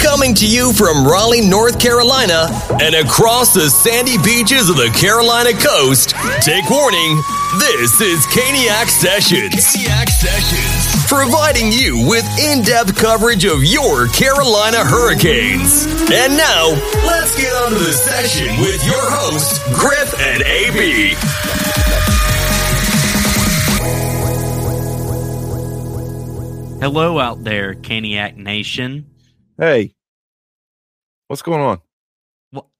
Coming to you from Raleigh, North Carolina, and across the sandy beaches of the Carolina coast, take warning, this is Caniac Sessions. Caniac Sessions. Providing you with in depth coverage of your Carolina Hurricanes. And now, let's get on to the session with your hosts, Griff and AB. Hello out there, Caniac Nation. Hey, what's going on? Well,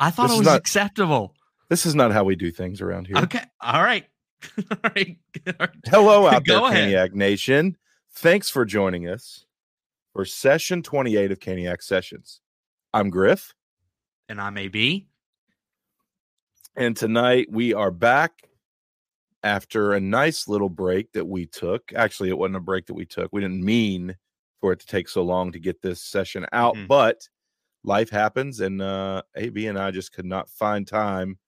I thought This it was not- acceptable. This is not how we do things around here. Okay. All right. All right. All right. Hello out there, ahead. Caniac Nation. Thanks for joining us for session 28 of Caniac Sessions. I'm Griff, And I'm AB. and tonight we are back after a nice little break that we took. Actually, it wasn't a break that we took. We didn't mean for it to take so long to get this session out, Mhm. but life happens, and uh, AB and I just could not find time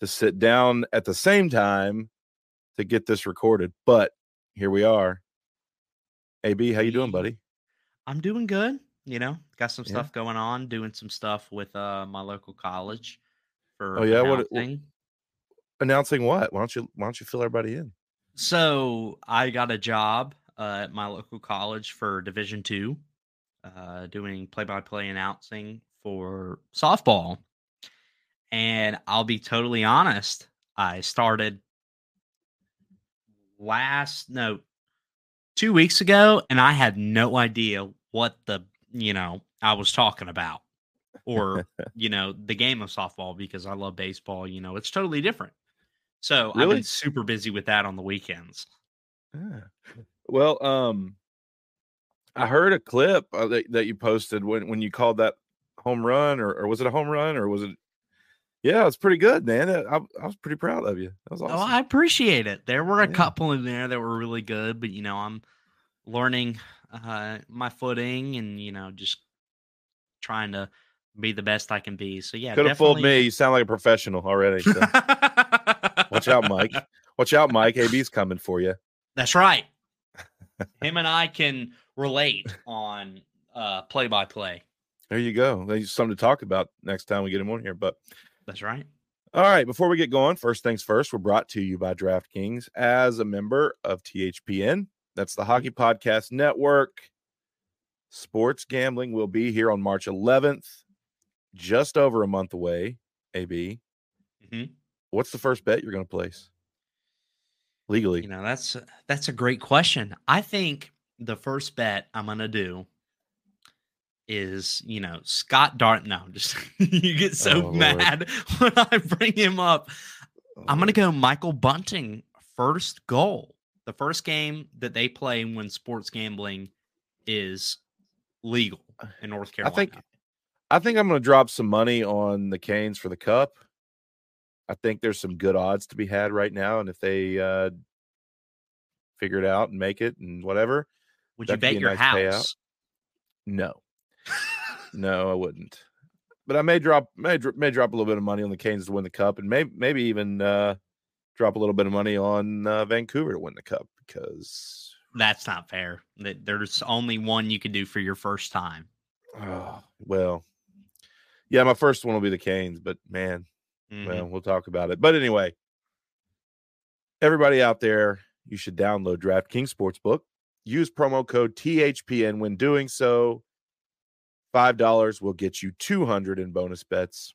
to sit down at the same time to get this recorded. But here we are. AB, how you doing, buddy? I'm doing good. You know, got some Yeah. stuff going on, doing some stuff with uh my local college for Oh, yeah? What- what- announcing. What? Why don't you Why don't you fill everybody in? So I got a job uh, at my local college for Division Two, uh, doing play-by-play announcing for softball. And I'll be totally honest, I started last no two weeks ago, and I had no idea what the you know I was talking about, or you know the game of softball because I love baseball. You know, it's totally different. So I've been super busy with that on the weekends. Yeah. Well, um, I heard a clip uh, that, that you posted when, when you called that home run, or, or was it a home run, or was it? Yeah, it's pretty good, man. I, I, I was pretty proud of you. That was awesome. Oh, I appreciate it. There were a Yeah. couple in there that were really good, but you know, I'm learning uh, my footing and you know just trying to be the best I can be. So yeah, Could have fooled me. You sound like a professional already. So. Watch out, Mike. Watch out, Mike. AB's coming for you. That's right. Him and I can relate on uh play by play. There you go. There's something to talk about next time we get him on here. But That's right. All right, before we get going, first things first, we're brought to you by DraftKings as a member of THPN. That's the Hockey Podcast Network. Sports gambling will be here on March 11th, just over a month away. AB, Mhm. What's the first bet you're going to place legally? You know, that's that's a great question. I think the first bet I'm gonna do is, you know, Scott Dart. No, just you get so Oh, Lord. mad when I bring him up. Oh, I'm gonna go Michael Bunting first goal. The first game that they play when sports gambling is legal uh, in North Carolina. I think I think I'm going to drop some money on the Canes for the Cup. I think there's some good odds to be had right now, and if they uh, figure it out and make it and whatever, Would you could be bet your nice payout. house? no, no, I wouldn't. But I may drop may may drop a little bit of money on the Canes to win the Cup, and maybe maybe even uh, drop a little bit of money on uh, Vancouver to win the Cup because That's not fair. That there's only one you can do for your first time. oh, well, yeah, my first one will be the Canes, but man, Mhm. Well, we'll talk about it. But anyway, everybody out there, you should download DraftKings Sportsbook. Use promo code THPN when doing so. $5 will get you 200 in bonus bets.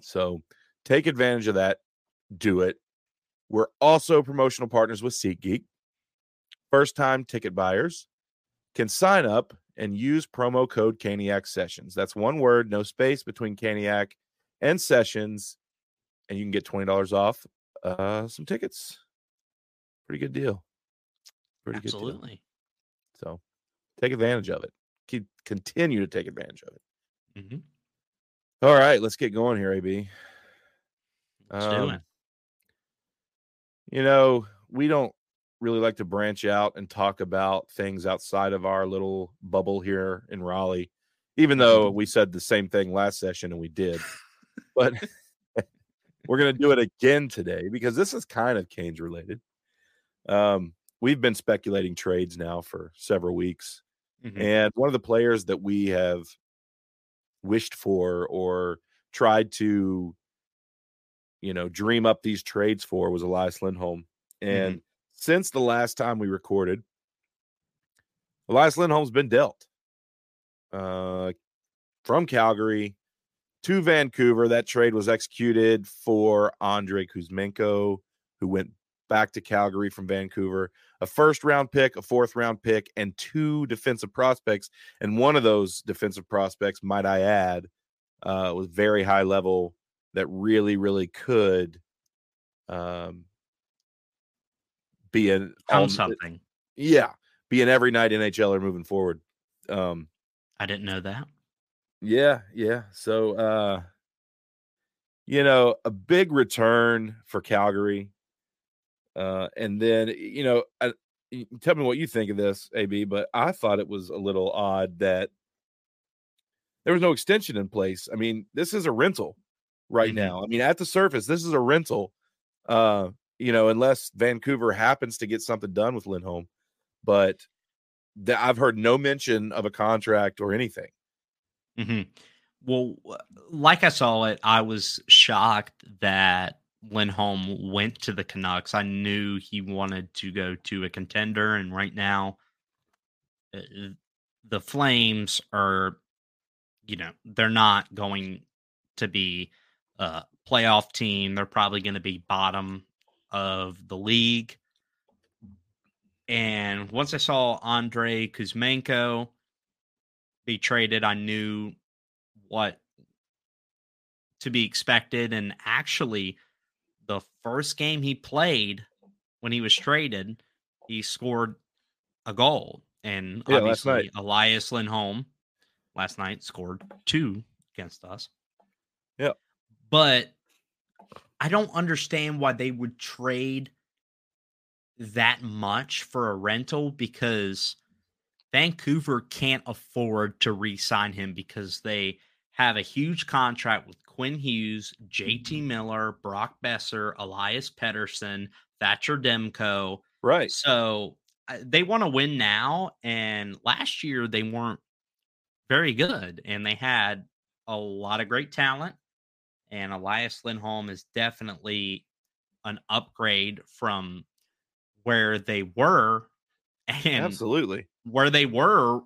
So take advantage of that. Do it. We're also promotional partners with SeatGeek. First time ticket buyers can sign up and use promo code Caniac Sessions. That's one word, no space between Caniac and sessions, and you can get twenty dollars off uh, some tickets. Pretty good deal. Pretty good deal. Absolutely. So take advantage of it. Keep continue to take advantage of it. hmm All right, let's get going here, AB. Let's do Um, it. You know, we don't really like to branch out and talk about things outside of our little bubble here in Raleigh, even though we said the same thing last session and we did. But we're going to do it again today because this is kind of Canes related. Um, we've been speculating trades now for several weeks. Mhm. And one of the players that we have wished for or tried to, you know, dream up these trades for was Elias Lindholm. And since the last time we recorded, Elias Lindholm's been dealt uh, from Calgary to Vancouver. That trade was executed for Andre Kuzmenko, who went back to Calgary from Vancouver. A first round pick, a fourth round pick, and two defensive prospects. And one of those defensive prospects, might I add, uh, was very high level that really, really could um, be an Come all- something. yeah, be an every night NHLer moving forward. Um, I didn't know that. Yeah, yeah. So, uh, you know, a big return for Calgary. Uh, and then, you know, I, tell me what you think of this, AB, but I thought it was a little odd that there was no extension in place. I mean, this is a rental right Mhm. now. I mean, at the surface, this is a rental. Uh, you know, unless Vancouver happens to get something done with Lindholm, but th- I've heard no mention of a contract or anything. Hmm Well, like I saw it, I was shocked that Lindholm went to the Canucks. I knew he wanted to go to a contender, and right now, uh, the Flames are, you know, they're not going to be a playoff team. They're probably going to be bottom of the league. And once I saw Andre Kuzmenko be traded, I knew what to be expected. And actually, the first game he played when he was traded, he scored a goal. And Yeah, obviously. Elias Lindholm last night scored two against us. Yeah. But I don't understand why they would trade that much for a rental because Vancouver can't afford to re-sign him because they have a huge contract with Quinn Hughes, JT Miller, Brock Boeser, Elias Pettersson, Thatcher Demko. Right. So uh, they want to win now. And last year they weren't very good, and they had a lot of great talent. And Elias Lindholm is definitely an upgrade from where they were, and Absolutely. Where they were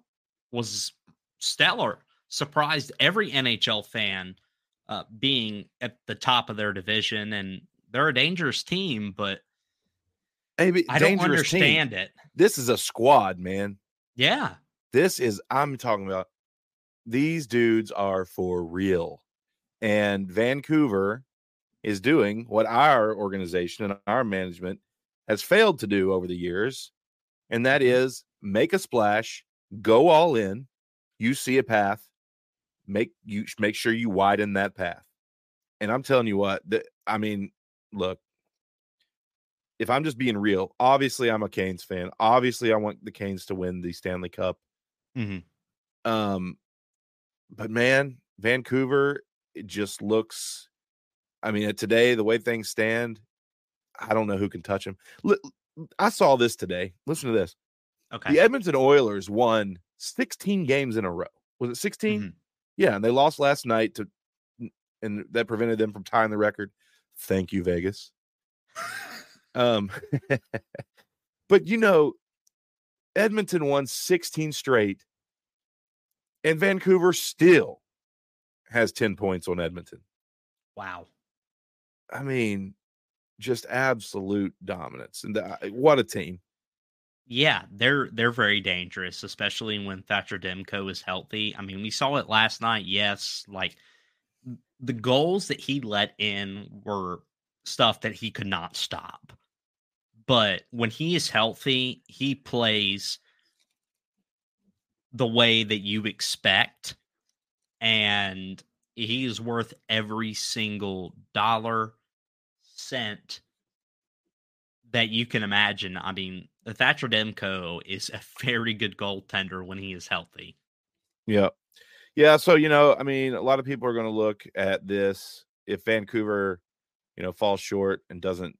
was stellar. Surprised every NHL fan uh, being at the top of their division, and they're a dangerous team, but Maybe I don't dangerous team. understand it. This is a squad, man. Yeah, This is I'm talking about. These dudes are for real, and Vancouver is doing what our organization and our management has failed to do over the years, and that is make a splash, go all in. You see a path, make you make sure you widen that path. And I'm telling you what, the, I mean, look, if I'm just being real, obviously I'm a Canes fan. Obviously, I want the Canes to win the Stanley Cup. Mhm. Um, but man, Vancouver, it just looks. I mean, today the way things stand, I don't know who can touch them. I saw this today. Listen to this. Okay. The Edmonton Oilers won 16 games in a row. Was it 16? Mhm. Yeah, and they lost last night to, and that prevented them from tying the record. Thank you, Vegas. Um, but you know, Edmonton won 16 straight, and Vancouver still has 10 points on Edmonton. Wow. I mean, just absolute dominance. And uh, what a team. Yeah, they're they're very dangerous, especially when Thatcher Demko is healthy. I mean, we saw it last night. Yes, like the goals that he let in were stuff that he could not stop. But when he is healthy, he plays the way that you expect and he is worth every single dollar cent that you can imagine. I mean, Thatcher Demko is a very good goaltender when he is healthy. Yeah. Yeah. So, you know, I mean, a lot of people are going to look at this if Vancouver, you know, falls short and doesn't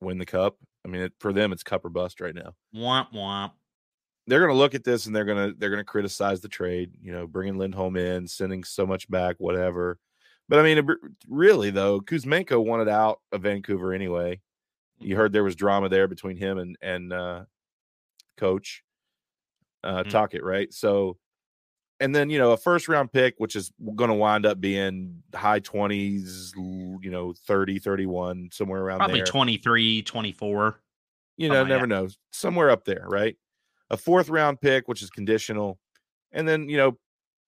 win the cup. I mean, it, for them, it's cup or bust right now. Womp womp. they're going to look at this and they're going to they're going to criticize the trade. You know, bringing Lindholm in, sending so much back, whatever. But I mean, really though, Kuzmenko wanted out of Vancouver anyway. You heard there was drama there between him and and uh, coach uh, mm-hmm. Tocchet, right? So, and then you know a first round pick, which is going to wind up being high twenties, you know, 30, 31, somewhere around probably there. 23, 24. You know, never know, somewhere up there, right? A fourth round pick, which is conditional, and then you know,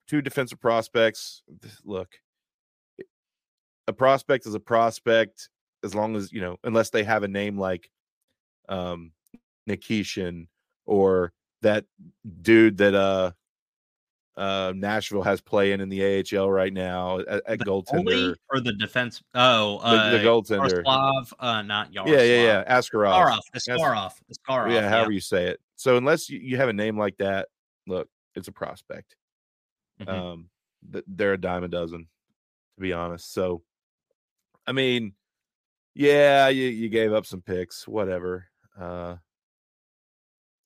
two defensive prospects. Look, a prospect is a prospect as long as you know, unless they have a name like um Nikishin or that dude that uh uh Nashville has playing in the AHL right now at, at goaltender or the defense. Oh, uh, the, the goaltender. Yaroslav, uh, not Yaroslav. Yeah, yeah, yeah. Askarov. Askarov. Askarov. Askarov. Yeah, however yeah. you say it. So unless you, you have a name like that, look, it's a prospect. Mm-hmm. Um, they're a dime a dozen, to be honest. So, I mean, yeah, you, you gave up some picks, whatever. Uh,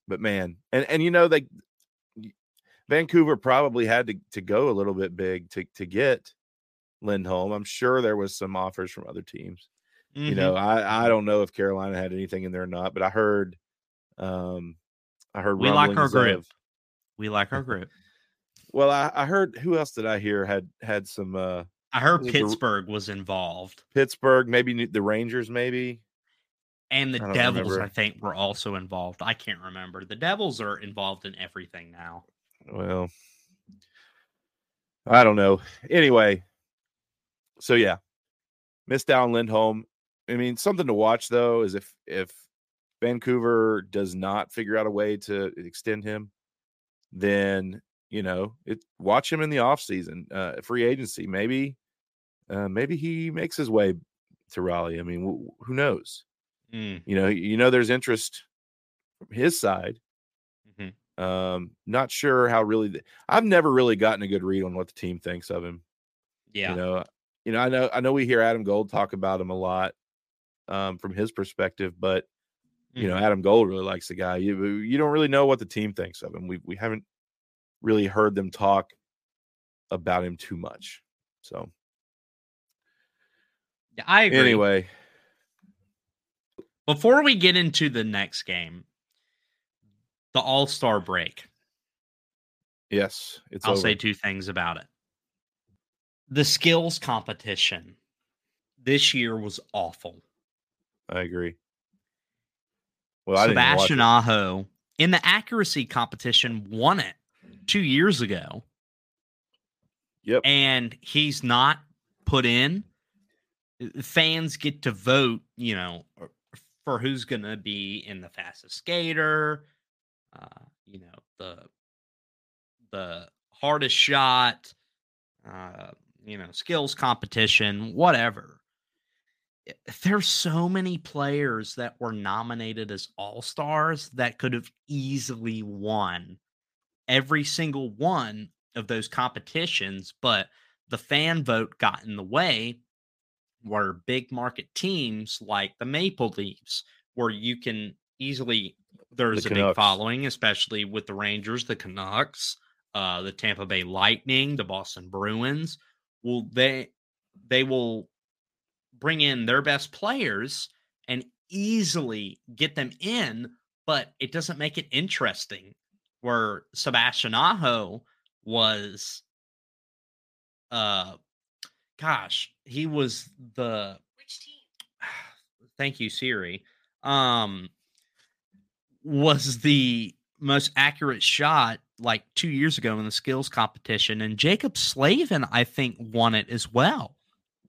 but man, and and you know they Vancouver probably had to to go a little bit big to to get Lindholm. I'm sure there was some offers from other teams. Mm-hmm. You know, I I don't know if Carolina had anything in there or not, but I heard um I heard we like our group. Of, we like our group. well, I, I heard who else did I hear had had some uh I heard Pittsburgh the, was involved. Pittsburgh, maybe the Rangers, maybe. And the I Devils, remember. I think, were also involved. I can't remember. The Devils are involved in everything now. Well, I don't know. Anyway, so yeah, missed out on Lindholm. I mean, something to watch though is if if Vancouver does not figure out a way to extend him, then you know it. Watch him in the offseason, uh, free agency. Maybe, uh, maybe he makes his way to Raleigh. I mean, w- who knows? Mm. You know, you know, there's interest from his side. Mm-hmm. Um, not sure how really. The, I've never really gotten a good read on what the team thinks of him. Yeah, you know, you know, I know, I know, we hear Adam Gold talk about him a lot um, from his perspective, but you know, mm-hmm. Adam Gold really likes the guy. You you don't really know what the team thinks of him. We we haven't really heard them talk about him too much. So, yeah, I agree. Anyway, before we get into the next game, the All Star break. Yes, it's. I'll over. say two things about it. The skills competition this year was awful. I agree. Well, Sebastian Aho in the accuracy competition won it two years ago. Yep. And he's not put in. Fans get to vote, you know, for who's going to be in the fastest skater, uh, you know, the the hardest shot, uh, you know, skills competition, whatever. There's so many players that were nominated as all stars that could have easily won every single one of those competitions, but the fan vote got in the way were big market teams like the Maple Leafs, where you can easily there's the a big following, especially with the Rangers, the Canucks, uh, the Tampa Bay Lightning, the Boston Bruins. Will they they will bring in their best players and easily get them in, but it doesn't make it interesting. Where Sebastian Aho was uh gosh, he was the which team? Thank you, Siri. Um, was the most accurate shot like two years ago in the skills competition, and Jaccob Slavin, I think, won it as well.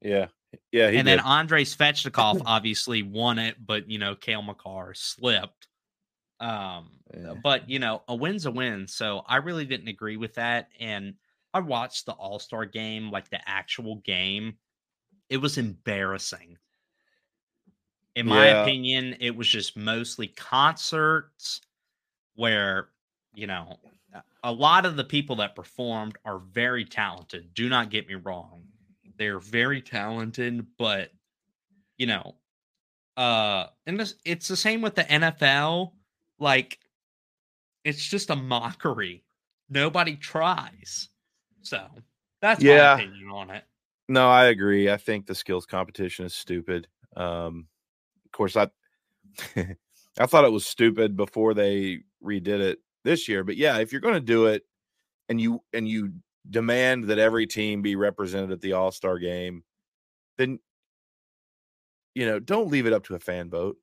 Yeah, yeah, and did. then Andrei Svechnikov obviously won it, but you know, Cale Makar slipped. Um, yeah. but you know, a win's a win. So I really didn't agree with that, and I watched the All Star game, like the actual game. It was embarrassing. In my yeah. opinion, it was just mostly concerts where, you know, a lot of the people that performed are very talented. Do not get me wrong. They're very talented, but you know, uh and this, it's the same with the NFL. Like it's just a mockery. Nobody tries. So that's Yeah. my opinion on it. No, I agree. I think the skills competition is stupid. Um, of course, I I thought it was stupid before they redid it this year. But yeah, if you're going to do it, and you and you demand that every team be represented at the All Star game, then you know don't leave it up to a fan vote.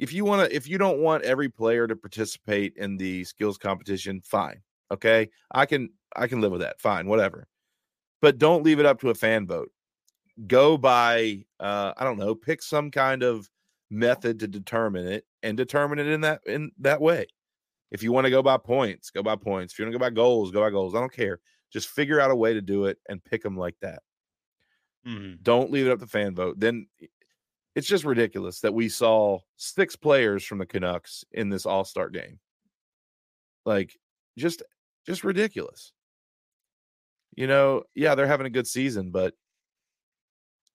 If you want to, if you don't want every player to participate in the skills competition, fine. Okay, I can I can live with that. Fine, whatever but don't leave it up to a fan vote. Go by, uh, I don't know, pick some kind of method to determine it and determine it in that in that way. If you want to go by points, go by points. If you want to go by goals, go by goals. I don't care. Just figure out a way to do it and pick them like that. Mhm. Don't leave it up to fan vote. Then it's just ridiculous that we saw six players from the Canucks in this All Star game. Like, just just ridiculous. You know, yeah, they're having a good season, but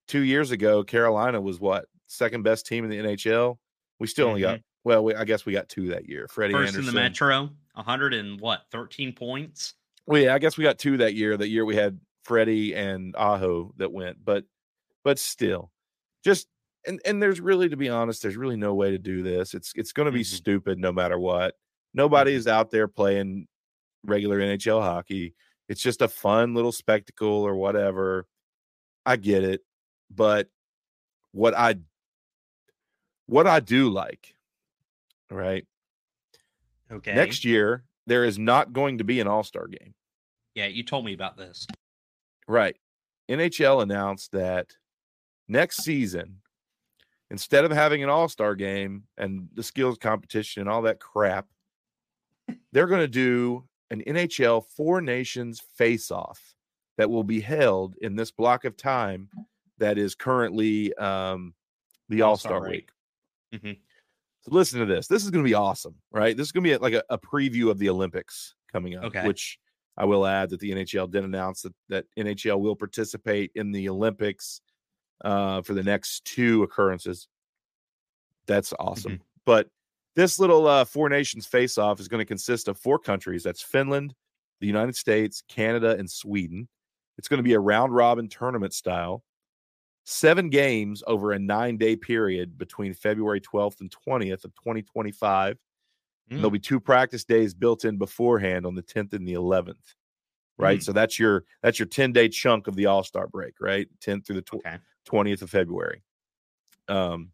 two years ago, Carolina was what second best team in the NHL. We still only got mm-hmm. well, we, I guess we got two that year. Freddie First Andersen. in the Metro, 100 and what, 13 points? Well, yeah, I guess we got two that year. That year we had Freddie and Aho that went, but but still, just and and there's really, to be honest, there's really no way to do this. It's it's going to be Mhm. stupid no matter what. Nobody is out there playing regular NHL hockey. It's just a fun little spectacle or whatever. I get it, but what I what I do like, right? Okay. Next year there is not going to be an All Star game. Yeah, you told me about this. Right. NHL announced that next season, instead of having an all star game and the skills competition and all that crap, they're going to do an NHL Four Nations face off that will be held in this block of time that is currently um, the All All-Star Star week. Mhm. So listen to this. This is going to be awesome, right? This is going to be like a, a preview of the Olympics coming up, Okay. which I will add that the NHL did announce that that NHL will participate in the Olympics uh, for the next two occurrences. That's awesome. But this little uh, four nations face off is going to consist of four countries. That's Finland, the United States, Canada, and Sweden. It's going to be a round robin tournament style. Seven games over a nine day period between February 12th and 20th of 2025. Mm. There'll be two practice days built in beforehand on the 10th and the 11th. Right. Mm. So that's your that's your 10 day chunk of the all-star break, right? 10th through the tw- Okay. 20th of February. Um,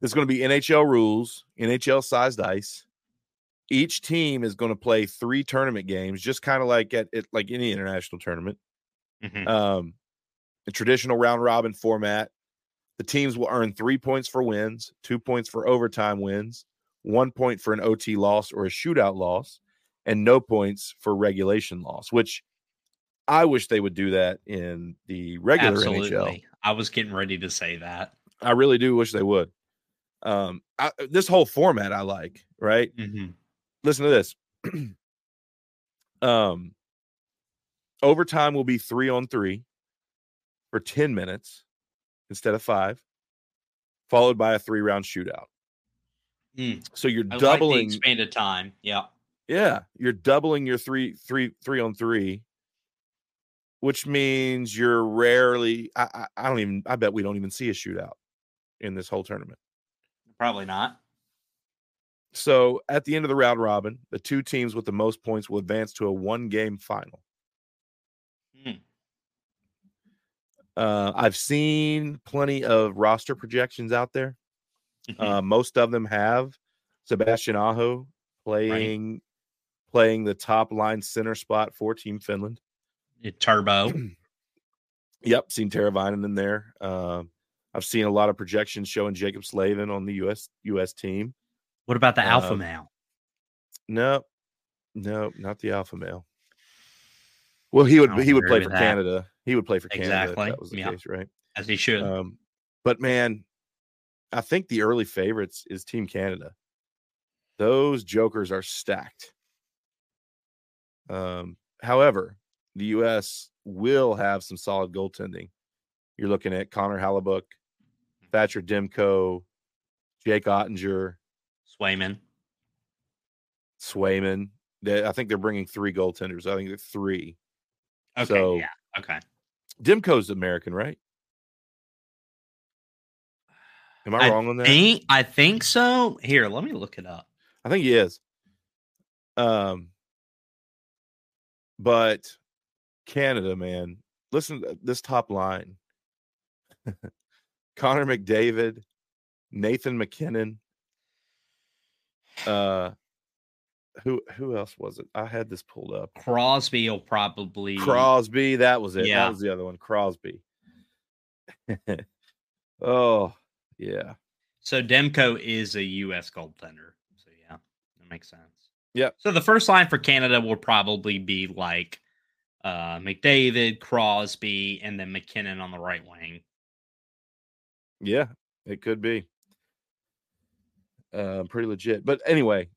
there's going to be NHL rules, NHL sized ice. Each team is going to play three tournament games, just kind of like at, at like any international tournament. Mhm. Um, a traditional round robin format. The teams will earn three points for wins, two points for overtime wins, one point for an OT loss or a shootout loss, and no points for regulation loss. Which I wish they would do that in the regular NHL. I was getting ready to say that. I really do wish they would. Um, I, this whole format I like. Right? Mhm. Listen to this. um, overtime will be three on three for ten minutes instead of five, followed by a three round shootout. Mm. So you're I like doubling. the expanded time. Yeah. Yeah, you're doubling your three, three, three on three, which means you're rarely. I, I, I don't even. I bet we don't even see a shootout in this whole tournament. Probably not. So at the end of the round robin, the two teams with the most points will advance to a one game final. Hmm. Uh, I've seen plenty of roster projections out there. Mhm. Uh, most of them have Sebastian Aho playing playing the top line center spot for Team Finland. It- Turbo. Yep, seen Teravainen in there. Um, I've seen a lot of projections showing Jaccob Slavin on the US US team. What about the alpha Um, male? No, no, not the alpha male. Well, he would he would play for that. Canada. He would play for Canada Exactly, that was the yeah. case, right? As he should. Um, but man, I think the early favorites is Team Canada. Those jokers are stacked. Um, however, the U.S. will have some solid goaltending. You're looking at Connor Hellebuyck, Thatcher Demko, Jake Oettinger, Swayman. Swayman. They, I think they're bringing three goaltenders. I think they're three. Okay. So- yeah. Okay. Demko's American, right? Am I, wrong on that? Think, I think so. Here, let me look it up. I think he is. Um, but Canada, man, listen to this top line: Connor McDavid, Nathan MacKinnon. Uh, who who else was it? I had this pulled up. Crosby will probably Crosby, that was it. Yeah. That was the other one. Crosby. oh yeah, So Demko is a U.S. goaltender. So yeah, that makes sense. Yeah. So the first line for Canada will probably be like uh, McDavid, Crosby, and then MacKinnon on the right wing. yeah, it could be. Uh, pretty legit. But anyway,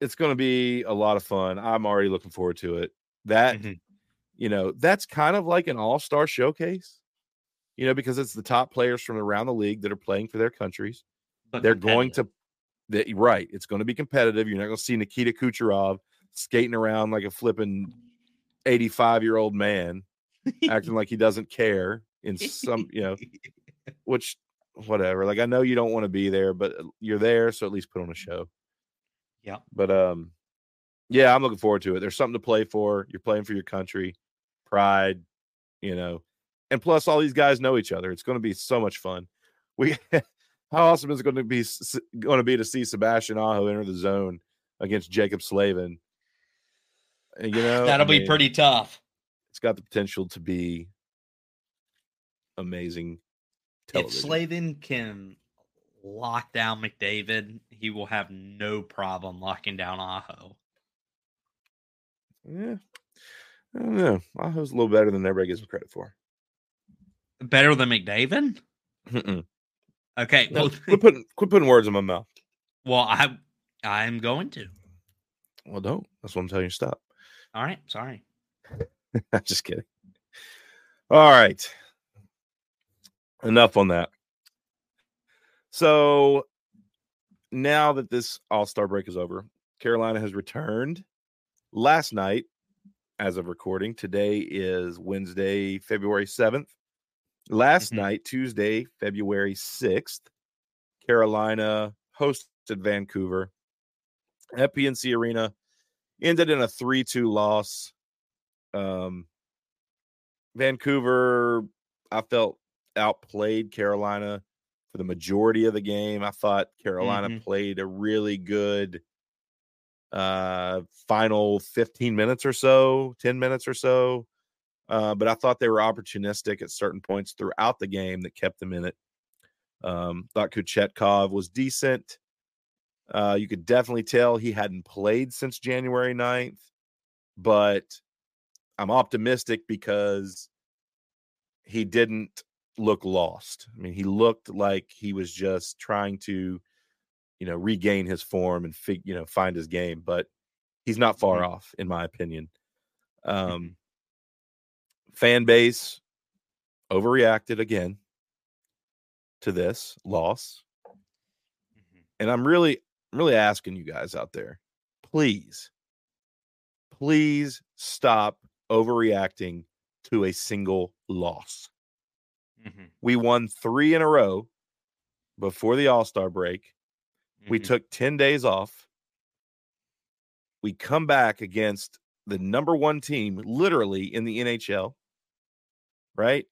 it's going to be a lot of fun. I'm already looking forward to it. That Mhm. you know, that's kind of like an all-star showcase. You know, because it's the top players from around the league that are playing for their countries. But They're going to, they, right? It's going to be competitive. You're not going to see Nikita Kucherov skating around like a flipping 85 year old man, acting like he doesn't care in some, you know, which whatever. Like I know you don't want to be there, but uh, you're there, so at least put on a show. Yeah. But um, yeah, I'm looking forward to it. There's something to play for. You're playing for your country, pride, you know, and plus all these guys know each other. It's going to be so much fun. We, how awesome is it going to be going to be to see Sebastian Aho enter the zone against Jaccob Slavin? You know, That'll I be mean, pretty tough. It's got the potential to be amazing. If Television. Slavin can lock down McDavid, he will have no problem locking down Aho. Yeah. I don't know. Aho's a little better than everybody gives him credit for. Better than McDavid? Mm-mm. Okay. No, Well, quit putting quit putting words in my mouth. well, I I'm going to. Well, don't. That's what I'm telling you. Stop. All right. Sorry. Just kidding. All right. Enough on that. So now that this All Star break is over, Carolina has returned last night as of recording. Today is Wednesday, February 7th. Last Mhm. night, Tuesday, February 6th, Carolina hosted Vancouver at PNC Arena, ended in a 3 2 loss. Um, Vancouver, I felt outplayed Carolina for the majority of the game. I thought Carolina Mhm. played a really good uh final 15 minutes or so, 10 minutes or so. Uh, but I thought they were opportunistic at certain points throughout the game that kept them in it. Um, thought Kochetkov was decent. Uh, you could definitely tell he hadn't played since January 9th, but I'm optimistic because he didn't look lost. I mean, he looked like he was just trying to, you know, regain his form and fig, you know, find his game, but he's not far Mhm. off, in my opinion. Um, fan base overreacted again to this loss. Mhm. And I'm really, I'm really asking you guys out there, please, please stop overreacting to a single loss. Mhm. We won three in a row before the All Star break. We Mhm. took 10 days off. We come back against the number one team, literally in the NHL, right?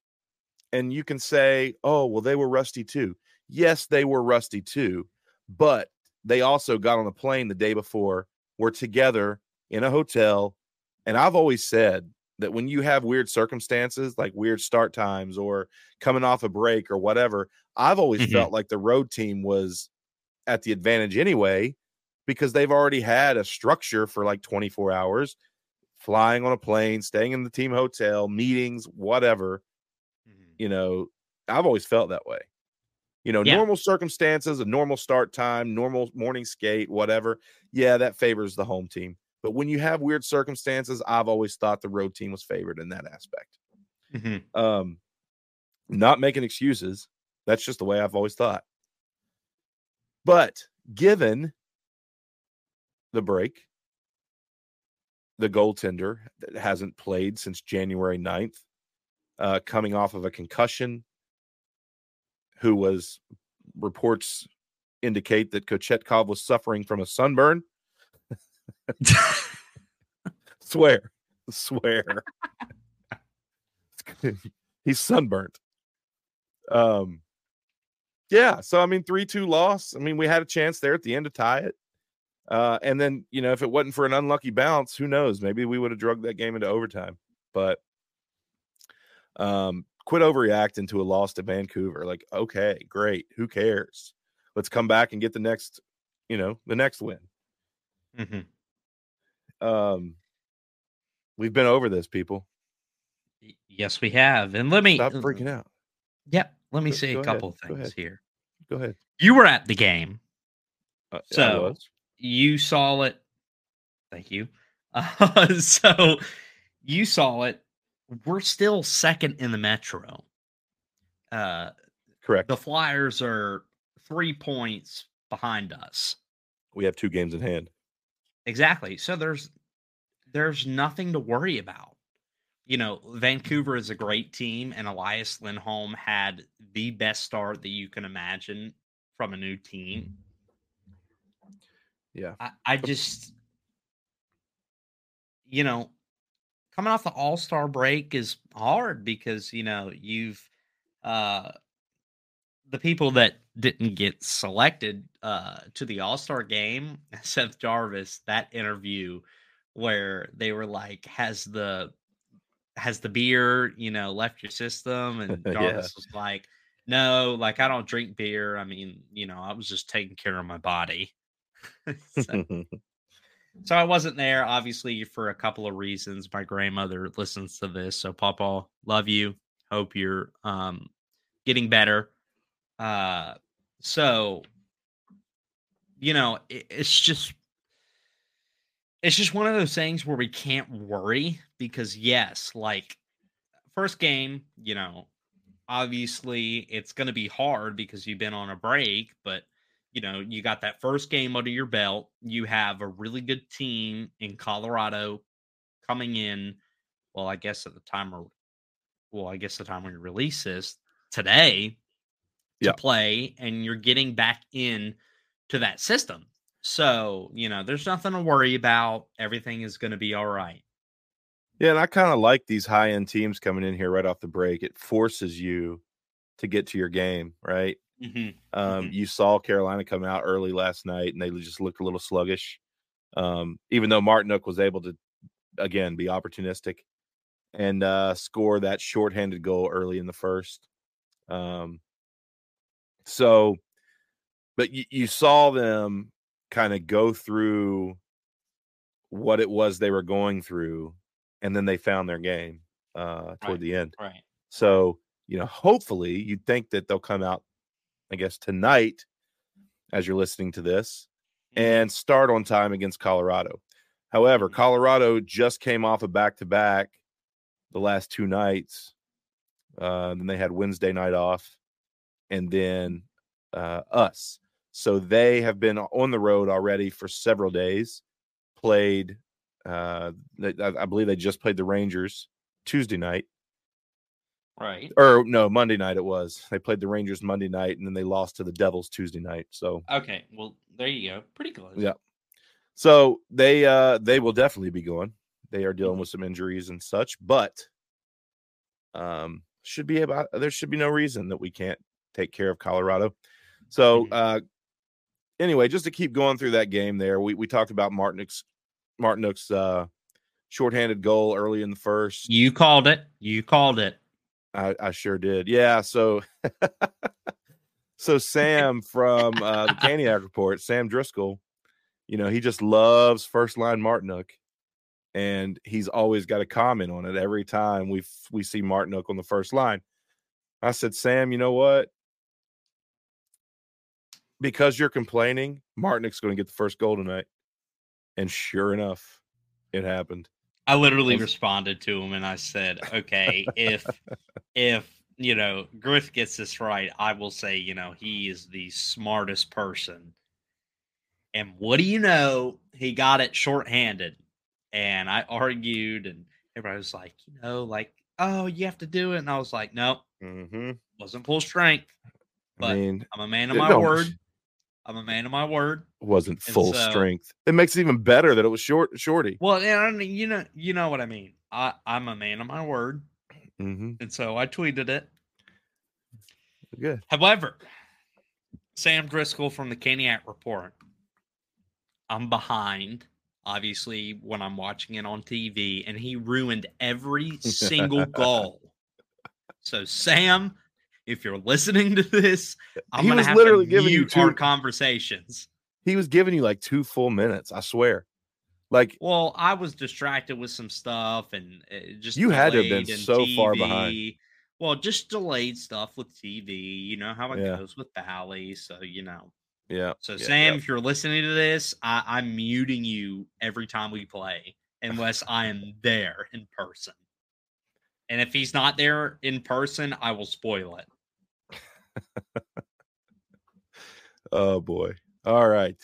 And you can say, oh, well, they were rusty too. Yes, they were rusty too, but they also got on a plane the day before, were together in a hotel. And I've always said that when you have weird circumstances, like weird start times or coming off a break or whatever, I've always Mhm. felt like the road team was at the advantage anyway because they've already had a structure for like 24 hours flying on a plane staying in the team hotel meetings whatever Mhm. you know i've always felt that way you know Yeah. normal circumstances a normal start time normal morning skate whatever yeah that favors the home team but when you have weird circumstances i've always thought the road team was favored in that aspect Mhm. um not making excuses that's just the way i've always thought but given the break the goaltender that hasn't played since January 9th, uh, coming off of a concussion, who was reports indicate that Kochetkov was suffering from a sunburn. swear, swear. He's sunburnt. Um, yeah. So I mean, three two loss. I mean, we had a chance there at the end to tie it. Uh, and then you know, if it wasn't for an unlucky bounce, who knows? Maybe we would have drugged that game into overtime. But um, quit overreacting to a loss to Vancouver. Like, okay, great. Who cares? Let's come back and get the next, you know, the next win. Mm-hmm. Um, we've been over this, people. Yes, we have. And let me Stop freaking out. Yep. Let me Go- say go a couple of go things ahead. here. Go ahead. You were at the game. Uh, So- You saw it. Thank you. Uh, so you saw it. We're still second in the Metro. Uh, correct. the Flyers are three points behind us. We have two games in hand. Exactly. So there's there's nothing to worry about. You know, Vancouver is a great team, and Elias Lindholm had the best start that you can imagine from a new team. Yeah. I, I just, you know, coming off the All Star break is hard because you know you've uh the people that didn't get selected uh to the All Star game, Seth Jarvis, that interview where they were like, "Has the has the beer, you know, left your system?" And Yeah. Jarvis was like, "No, like I don't drink beer. I mean, you know, I was just taking care of my body." so, so I wasn't there, obviously, for a couple of reasons. My grandmother listens to this, so Papa, love you. Hope you're um getting better. Uh, so you know, it, it's just it's just one of those things where we can't worry because yes, like first game, you know, obviously it's going to be hard because you've been on a break, but you know, you got that first game under your belt. You have a really good team in Colorado coming in. Well, I guess at the time, or well, I guess the time when you release this today to Yeah. play, and you're getting back in to that system. So, you know, there's nothing to worry about. Everything is going to be all right. Yeah, and I kind of like these high end teams coming in here right off the break. It forces you to get to your game, right? Mm-hmm. Um, You saw Carolina come out early last night, and they just looked a little sluggish. Um, even though Martinook was able to, again, be opportunistic and uh, score that shorthanded goal early in the first. Um, so, but you, you saw them kind of go through what it was they were going through, and then they found their game uh, toward Right. the end. Right. So, you know, hopefully you'd think that they'll come out, I guess, tonight as you're listening to this and start on time against Colorado. However, Mhm. Colorado just came off a back to back the last two nights. Uh, then they had Wednesday night off and then uh, us. So they have been on the road already for several days. Played, uh, I I believe they just played the Rangers Tuesday night Right. or no monday night it was they played the rangers monday night and then they lost to the devils tuesday night so Okay. Well, there you go. Pretty close. Yeah. so they uh they will definitely be going they are dealing with some injuries and such but um should be about there should be no reason that we can't take care of colorado so Mhm. uh anyway just to keep going through that game there we, we talked about martinook's martinook's uh shorthanded goal early in the first You called it. You called it. I, I sure did. Yeah. So, so Sam from uh, the Caniac Report, Sam Driscoll, you know, he just loves first line Martinook, and he's always got a comment on it every time we we see Martinook on the first line. I said, Sam, you know what? Because you're complaining, Martinook's going to get the first goal tonight, and sure enough, it happened. I literally responded to him and I said, okay, if if you know Griff gets this right, I will say, you know, he is the smartest person. And what do you know? He got it shorthanded. and I argued, and everybody was like, you know, like, oh, you have to do it, and I was like, no, Mm-hmm. wasn't full strength. I But mean, I'm a man of my word. I'm a man of my word. wasn't full so- strength. It makes it even better that it was short, shorty. Well, and I mean, you know, you know what I mean. I I'm a man of my word, Mm-hmm. and so I tweeted it. Good. However, Sam Driscoll from the Caniac Report, I'm behind, obviously, when I'm watching it on TV, and he ruined every single goal. So, Sam, if you're listening to this, I'm He gonna was have literally to giving you mute our two- conversations. He was giving you like two full minutes. I swear. Like Well, I was distracted with some stuff, and eh, just You had to have been so far behind. Well, just delayed stuff with TV. You know how it Yeah. goes with Bally, so you know. yeah. So yeah, Sam, yeah. if you're listening to this, I, I'm muting you every time we play, unless I am there in person. And if he's not there in person, I will spoil it. Oh boy. All right.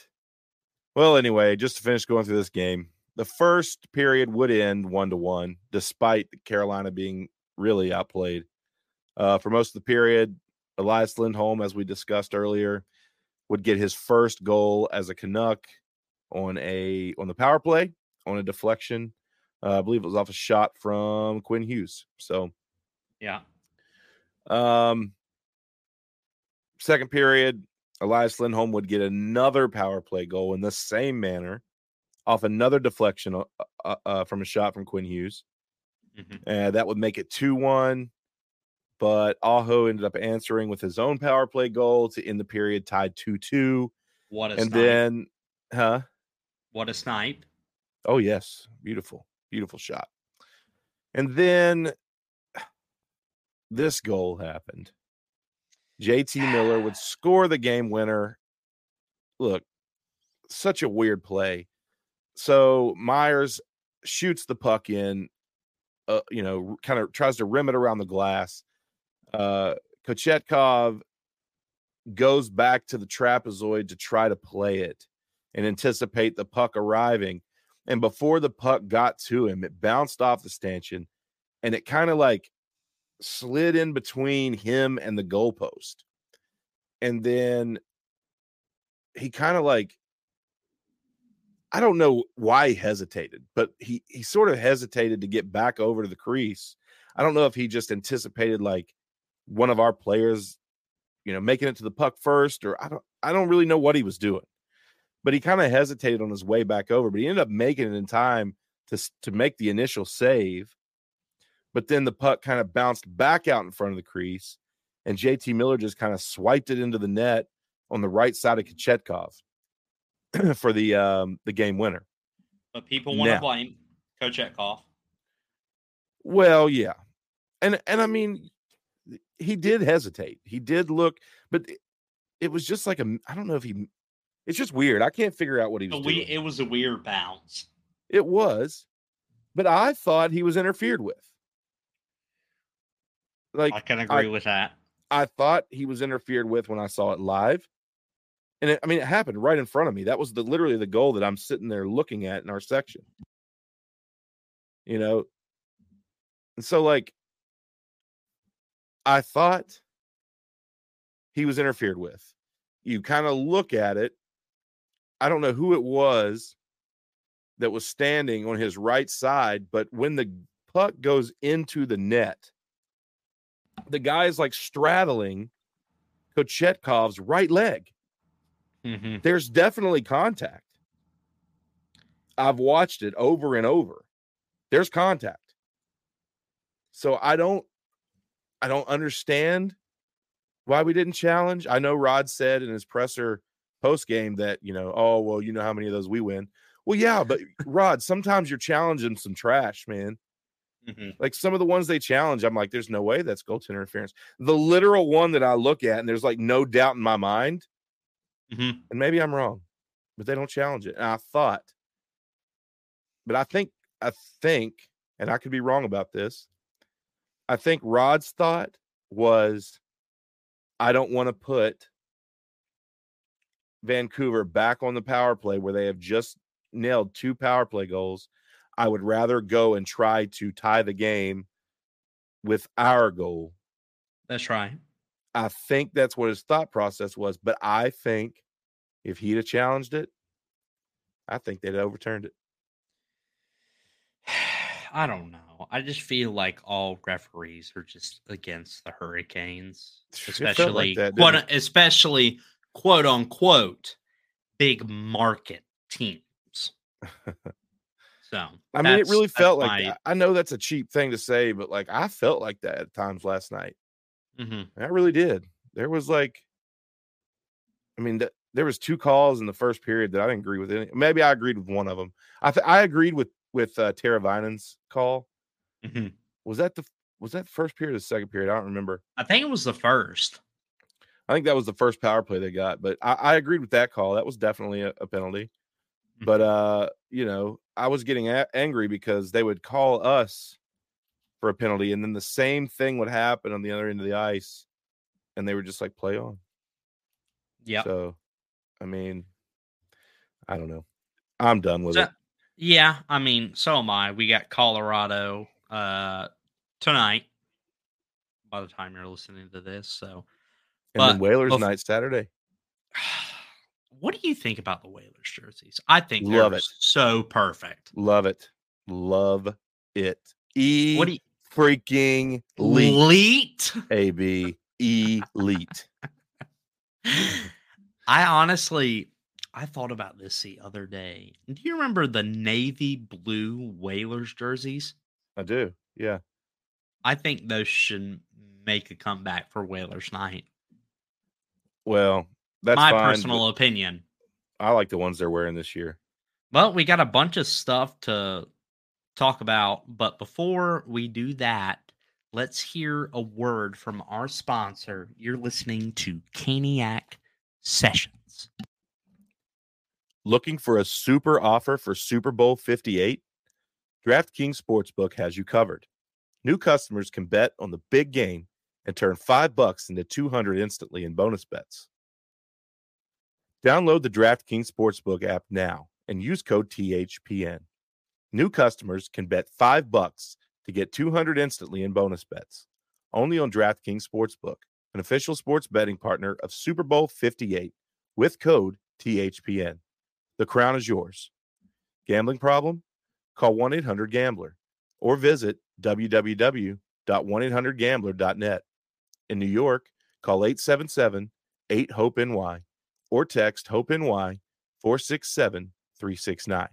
Well, anyway, just to finish going through this game, the first period would end one to one, despite Carolina being really outplayed. Uh, for most of the period, Elias Lindholm, as we discussed earlier, would get his first goal as a Canuck on a on the power play on a deflection. Uh, I believe it was off a shot from Quinn Hughes. So Yeah. um, second period, Elias Lindholm would get another power play goal in the same manner off another deflection uh, uh, uh, from a shot from Quinn Hughes. Mhm. And that would make it 2 1. But Aho ended up answering with his own power play goal to end the period tied 2 2. What a And snipe. then, huh? what a snipe. Oh, yes. Beautiful, beautiful shot. And then this goal happened. JT Miller would score the game winner. Look, such a weird play. So Myers shoots the puck in, uh, you know, kind of tries to rim it around the glass. Uh, Kochetkov goes back to the trapezoid to try to play it and anticipate the puck arriving. And before the puck got to him, it bounced off the stanchion and it kind of like slid in between him and the goalpost. And then he kind of like I don't know why he hesitated, but he he sort of hesitated to get back over to the crease. I don't know if he just anticipated like one of our players, you know, making it to the puck first, or I don't I don't really know what he was doing. But he kind of hesitated on his way back over, but he ended up making it in time to to make the initial save. But then the puck kind of bounced back out in front of the crease, and JT Miller just kind of swiped it into the net on the right side of Kochetkov for the um the game winner. But people want to blame Kochetkov. Well, yeah. And and I mean he did hesitate. He did look, but it, it was just like a I don't know if he it's just weird. I can't figure out what he was we, doing. it was a weird bounce. It was, but I thought he was interfered with. Like I can agree with that. I thought he was interfered with when I saw it live. And it, I mean, it happened right in front of me. That was the literally the goal that I'm sitting there looking at in our section. You know, and so like, I thought he was interfered with. You kind of look at it. I don't know who it was that was standing on his right side, but when the puck goes into the net, the guy is like straddling Kochetkov's right leg. hmm There's definitely contact. I've watched it over and over. There's contact. So I don't I don't understand why we didn't challenge. I know Rod said in his presser post game that, you know, oh, well, you know how many of those we win. Well, yeah, but Rod, sometimes you're challenging some trash, man. Hmm Like some of the ones they challenge, I'm like, there's no way that's goaltender interference. The literal one that I look at, and there's like no doubt in my mind, hmm and maybe I'm wrong, but they don't challenge it. And I thought, but I think, I think, and I could be wrong about this. I think Rod's thought was, I don't want to put Vancouver back on the power play where they have just nailed two power play goals. I would rather go and try to tie the game with our goal. That's right. I think that's what his thought process was. But I think if he'd have challenged it, I think they'd have overturned it. I don't know. I just feel like all referees are just against the Hurricanes, felt like especially that, quote, especially quote unquote big market teams. So I mean, it really felt like my- that. I know that's a cheap thing to say, but like I felt like that at times last night. Mhm. I really did. There was like, I mean, th- there was two calls in the first period that I didn't agree with. Any. Maybe I agreed with one of them. I th- I agreed with with uh, Teravainen's call. Mhm. Was that the was that the first period or the second period? I don't remember. I think it was the first. I think that was the first power play they got, but I, I agreed with that call. That was definitely a, a penalty. But uh, you know, I was getting a- angry because they would call us for a penalty, and then the same thing would happen on the other end of the ice, and they were just like, "Play on." Yeah. So, I mean, I don't know. I'm done with So- it. Yeah, I mean, so am I. We got Colorado uh tonight by the time you're listening to this. So And then Whalers night Saturday. what do you think about the Whalers jerseys? I think Love they're it. so perfect. Love it. Love it. E What do you freaking elite. elite? AB elite. I honestly I thought about this the other day. Do you remember the navy blue Whalers jerseys? I do. Yeah. I think those should make a comeback for Whalers night. Well, that's My fine, personal opinion. I like the ones they're wearing this year. Well, we got a bunch of stuff to talk about, but before we do that, let's hear a word from our sponsor. You're listening to Caniac Sessions. Looking for a super offer for Super Bowl 58? DraftKings Sportsbook has you covered. New customers can bet on the big game and turn 5 bucks into 200 instantly in bonus bets. Download the DraftKings Sportsbook app now and use code THPN. New customers can bet 5 bucks to get 200 instantly in bonus bets. Only on DraftKings Sportsbook, an official sports betting partner of Super Bowl 58 with code THPN. The crown is yours. Gambling problem? Call 1 800 Gambler or visit www.1800Gambler.net. In New York, call 877 8 HOPE NY or text HOPE NY 467 369.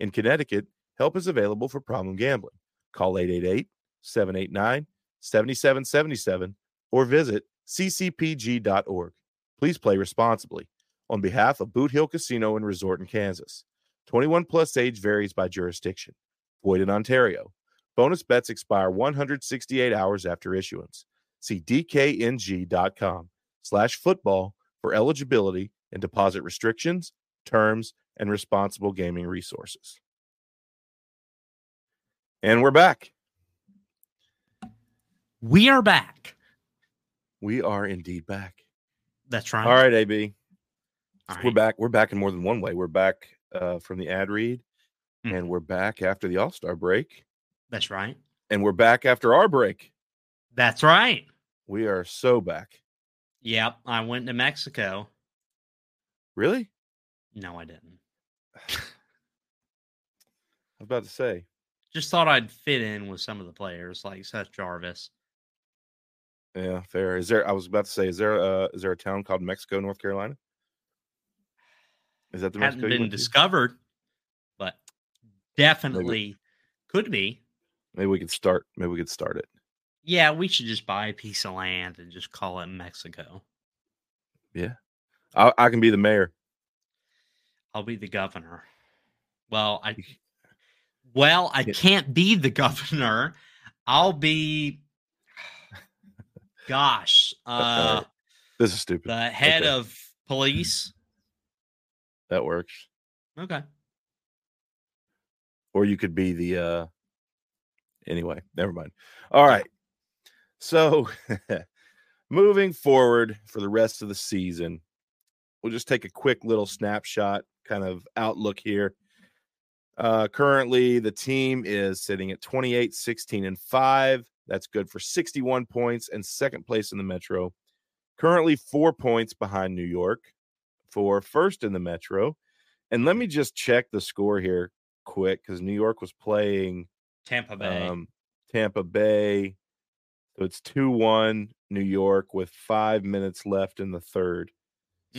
In Connecticut, help is available for problem gambling. Call 888 789 7777 or visit ccpg.org. Please play responsibly on behalf of Boot Hill Casino and Resort in Kansas. 21 plus age varies by jurisdiction. Void in Ontario. Bonus bets expire 168 hours after issuance. See dkng.com slash football for eligibility and deposit restrictions, terms, and responsible gaming resources. And we're back. We are back. We are indeed back. That's right. All right, AB. All We're back. We're back in more than one way. We're back uh, from the ad read, Mhm. and we're back after the All Star break, That's right. and we're back after our break. That's right. We are so back. Yep. I went to Mexico. Really? No, I didn't. I was about to say. Just thought I'd fit in with some of the players like Seth Jarvis. Yeah, fair. Is there? I was about to say. Is there? Uh, is there a town called Mexico, North Carolina? Is that the Hadn't Mexico been went to? discovered, but definitely could be. Maybe we could start. Maybe we could start it. Yeah, we should just buy a piece of land and just call it Mexico. Yeah. I, I can be the mayor. I'll be the governor. Well, I well, I can't be the governor. I'll be gosh, uh This is stupid. the head Okay. of police. that works. Okay. or you could be the uh anyway never mind all right so moving forward for the rest of the season we'll just take a quick little snapshot kind of outlook here Uh, currently, the team is sitting at 28, 16, and 5. That's good for 61 points and second place in the Metro. Currently, four points behind New York for first in the Metro. And let me just check the score here quick because New York was playing Tampa Bay. um, Tampa Bay. So it's 2 1 New York with five minutes left in the third.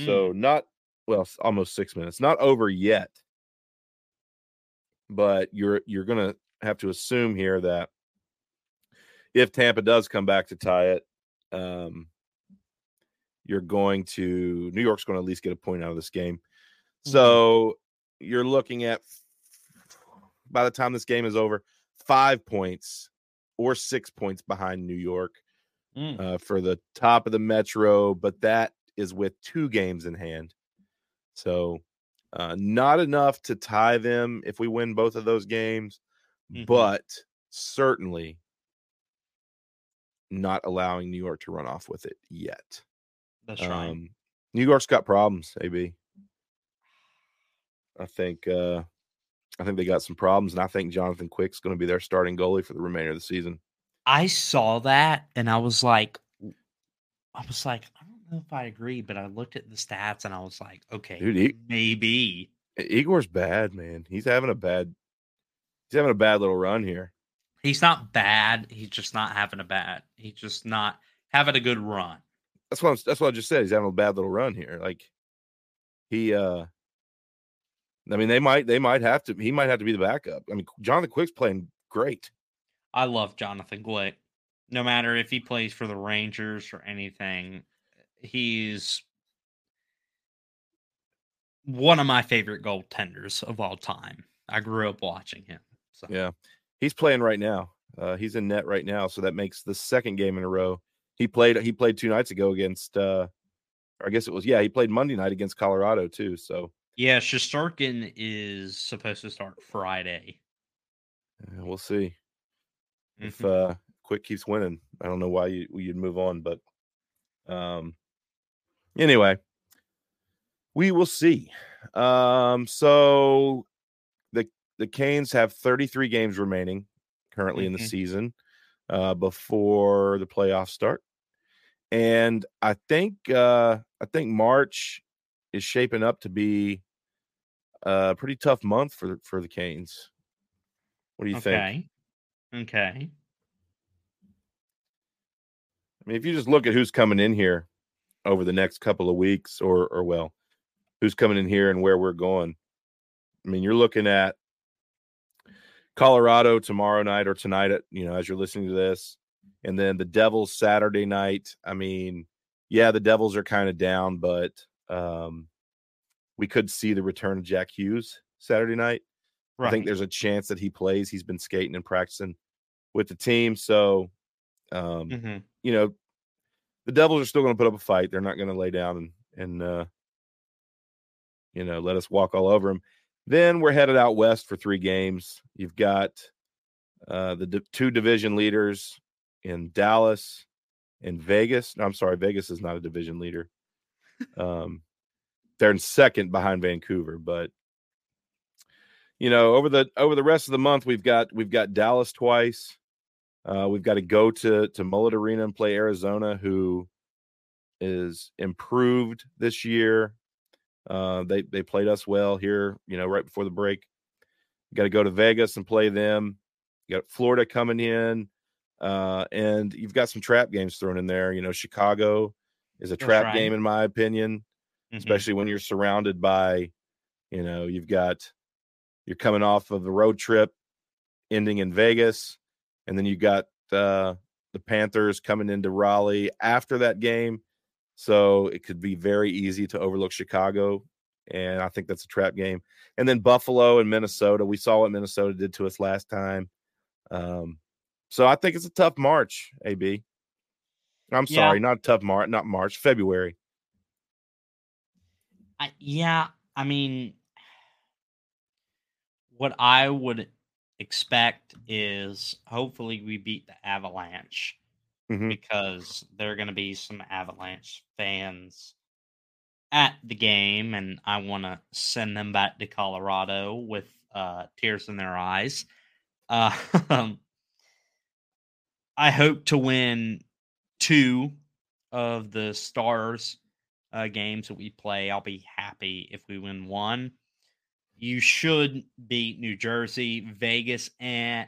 So not, well, almost six minutes, not over yet. But you're you're gonna have to assume here that if Tampa does come back to tie it, um, you're going to New York's going to at least get a point out of this game. So you're looking at by the time this game is over, five points or six points behind New York Mm. uh, for the top of the Metro, but that is with two games in hand. So uh, not enough to tie them if we win both of those games, Mhm. but certainly not allowing New York to run off with it yet. That's right. Um, New York's got problems, AB. I think uh I think they got some problems, and I think Jonathan Quick's going to be their starting goalie for the remainder of the season. I saw that and I was like, I was like, I don't know if I agree, but I looked at the stats and I was like, okay, Dude, he- maybe. Igor's bad, man. He's having a bad he's having a bad little run here. He's not bad. He's just not having a bad. He's just not having a good run. That's what I'm, that's what I just said. He's having a bad little run here. Like he uh I mean they might they might have to he might have to be the backup. I mean Jonathan Quick's playing great. I love Jonathan Quick. No matter if he plays for the Rangers or anything, he's one of my favorite goaltenders of all time. I grew up watching him. So Yeah. He's playing right now. Uh he's in net right now, so that makes the second game in a row. He played he played two nights ago against uh I guess it was yeah, he played Monday night against Colorado too. So yeah, Shesterkin is supposed to start Friday. uh, we'll see if Mhm. uh Quick keeps winning. I don't know why you you'd move on, but um anyway, we will see. Um so the the Canes have 33 games remaining currently in the Mhm. season uh before the playoffs start. And I think uh I think March is shaping up to be a pretty tough month for for the Canes. What do you think? okay. Okay. I mean, if you just look at who's coming in here over the next couple of weeks, or or well, who's coming in here and where we're going. I mean, you're looking at Colorado tomorrow night or tonight at you know as you're listening to this, and then the Devils Saturday night. I mean, yeah, the Devils are kind of down, but um, we could see the return of Jack Hughes Saturday night. Right. I think there's a chance that he plays. He's been skating and practicing with the team, so um, Mhm. you know, the Devils are still going to put up a fight. They're not going to lay down and and uh, you know let us walk all over them. Then we're headed out west for three games. You've got uh, the di- two division leaders in Dallas and Vegas. No, I'm sorry, Vegas is not a division leader. Um, they're in second behind Vancouver, but you know over the over the rest of the month we've got we've got Dallas twice. Uh, we've got to go to to Mullet Arena and play Arizona, who is improved this year. Uh, they they played us well here, you know, right before the break. Got to go to Vegas and play them. You got Florida coming in, uh, and you've got some trap games thrown in there. You know, Chicago is a trap right. game in my opinion Mhm. especially when you're surrounded by, you know, you've got you're coming off of the road trip ending in Vegas, and then you got uh, the Panthers coming into Raleigh after that game. So it could be very easy to overlook Chicago. And I think that's a trap game. And then Buffalo and Minnesota. We saw what Minnesota did to us last time. Um, so I think it's a tough March, AB. I'm Yeah. sorry, not tough March, not March, February. I, yeah, I mean, what I would expect is hopefully we beat the Avalanche Mhm. because there are going to be some Avalanche fans at the game, and I want to send them back to Colorado with uh, tears in their eyes. Uh, I hope to win two of the Stars uh, games that we play. I'll be happy if we win one. You should beat New Jersey, Vegas, and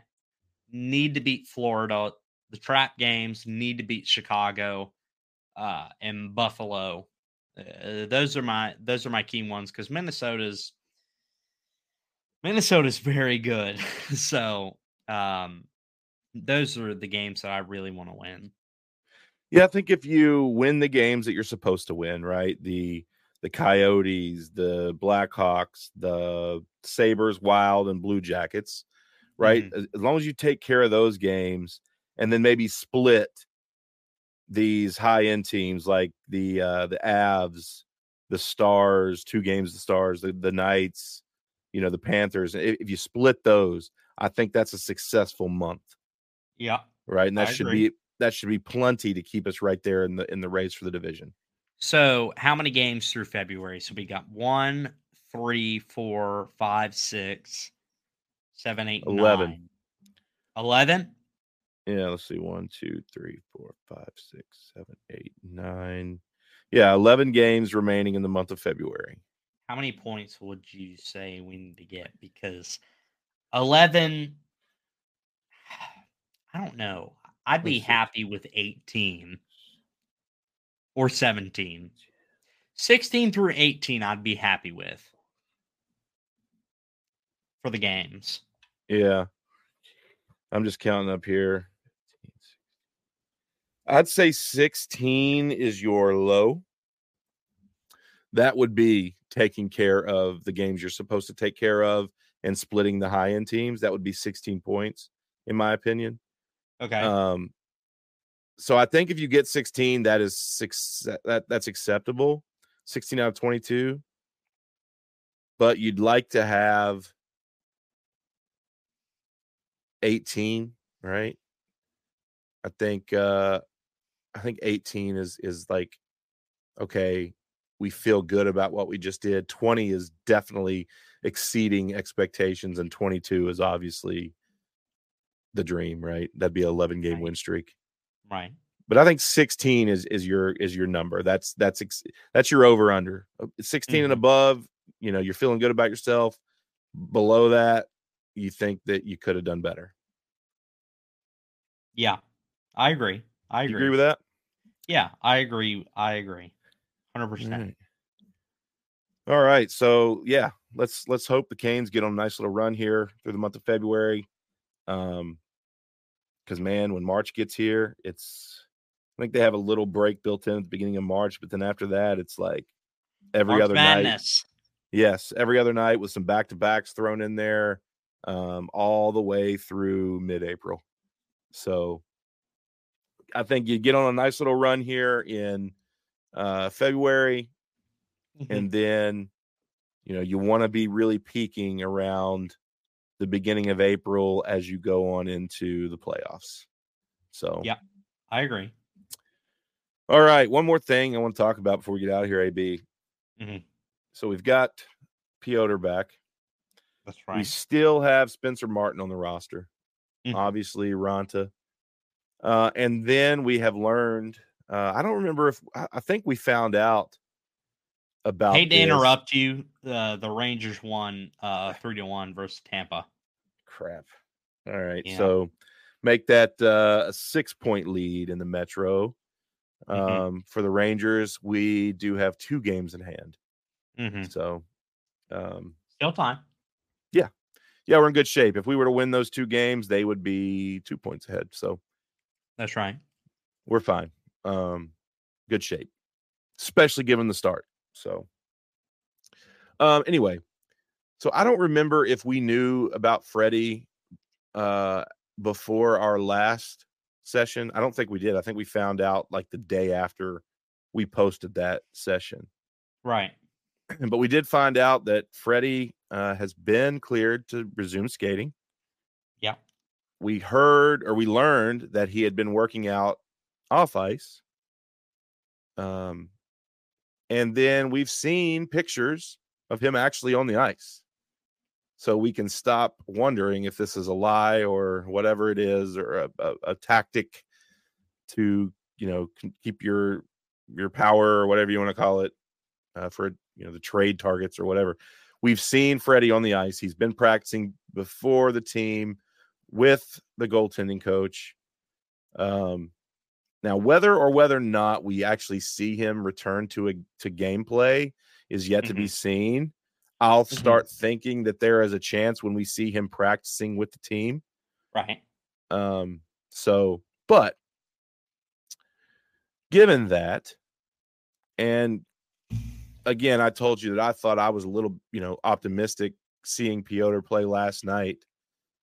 need to beat Florida. The trap games need to beat Chicago uh, and Buffalo. Uh, those are my those are my key ones because Minnesota's Minnesota's very good. so um, those are the games that I really want to win. Yeah, I think if you win the games that you're supposed to win, right? The the Coyotes, the Blackhawks, the Sabres, Wild, and Blue Jackets, right? Mhm. As, as long as you take care of those games and then maybe split these high end teams like the uh the Avs, the Stars, two games the Stars, the, the Knights, you know, the Panthers. If, if you split those, I think that's a successful month, Yeah. right? And that I should agree. be that should be plenty to keep us right there in the in the race for the division. So how many games through February? So we got one, three, four, five, six, seven, eight, 11. nine. Eleven? Yeah, let's see. One, two, three, four, five, six, seven, eight, nine. Yeah, 11 games remaining in the month of February. How many points would you say we need to get? Because eleven, I don't know. I'd be happy with eighteen or seventeen. 16 through 18, I'd be happy with for the games. Yeah. I'm just counting up here. I'd say 16 is your low. That would be taking care of the games you're supposed to take care of and splitting the high end teams. That would be 16 points, in my opinion. Okay. Um, so I think if you get 16, that is six that that's acceptable. 16 out of 22. But you'd like to have 18, right? I think uh I think 18 is is like okay, we feel good about what we just did. 20 is definitely exceeding expectations and 22 is obviously the dream, right? That'd be an 11 game Right. win streak. right. But I think 16 is is your is your number. That's that's ex- that's your over under. Uh, 16 and Mhm. above, you know, you're feeling good about yourself. Below that, you think that you could have done better. Yeah. I agree. I You agree. agree with that? Yeah, I agree. I agree. 100%. All right. All right. So yeah, let's let's hope the Canes get on a nice little run here through the month of February. Um because man, when March gets here, it's I think they have a little break built in at the beginning of March, but then after that, it's like every March other night. Yes, every other night with some back to backs thrown in there, um, all the way through mid April. So I think you get on a nice little run here in uh, February, Mhm. and then you know you want to be really peaking around the beginning of April as you go on into the playoffs. So Yeah. I agree. all right, one more thing I want to talk about before we get out of here, AB. Mhm. So we've got Piotr back. That's right. We still have Spencer Martin on the roster. Mhm. Obviously, Raanta. Uh, and then we have learned. Uh, I don't remember if I, I think we found out about. Hate to interrupt you. Uh, the Rangers won uh, 3 to 1 versus Tampa. Crap. All right, Yeah. so make that uh, a six point lead in the Metro. Mhm. Um, for the Rangers, we do have two games in hand. hmm So, um, Still time. Yeah. Yeah, we're in good shape. If we were to win those two games, they would be two points ahead. So That's right. we're fine. Um, good shape, especially given the start. So, um, anyway, so I don't remember if we knew about Freddie uh before our last session. I don't think we did. I think we found out like the day after we posted that session. Right. But we did find out that Freddie uh, has been cleared to resume skating. Yeah. We heard or we learned that he had been working out off ice. Um, and then we've seen pictures of him actually on the ice. so we can stop wondering if this is a lie or whatever it is or a, a, a tactic to you know keep your your power or whatever you want to call it uh, for you know the trade targets or whatever. We've seen freddie on the ice. He's been practicing before the team with the goaltending coach. Um now whether or whether or not we actually see him return to a to gameplay is yet mm-hmm. to be mm-hmm. seen I'll mm-hmm. start thinking that there is a chance when we see him practicing with the team. Right. Um, so, but given that, and again, I told you that I thought I was a little, you know, optimistic seeing Piotr play last night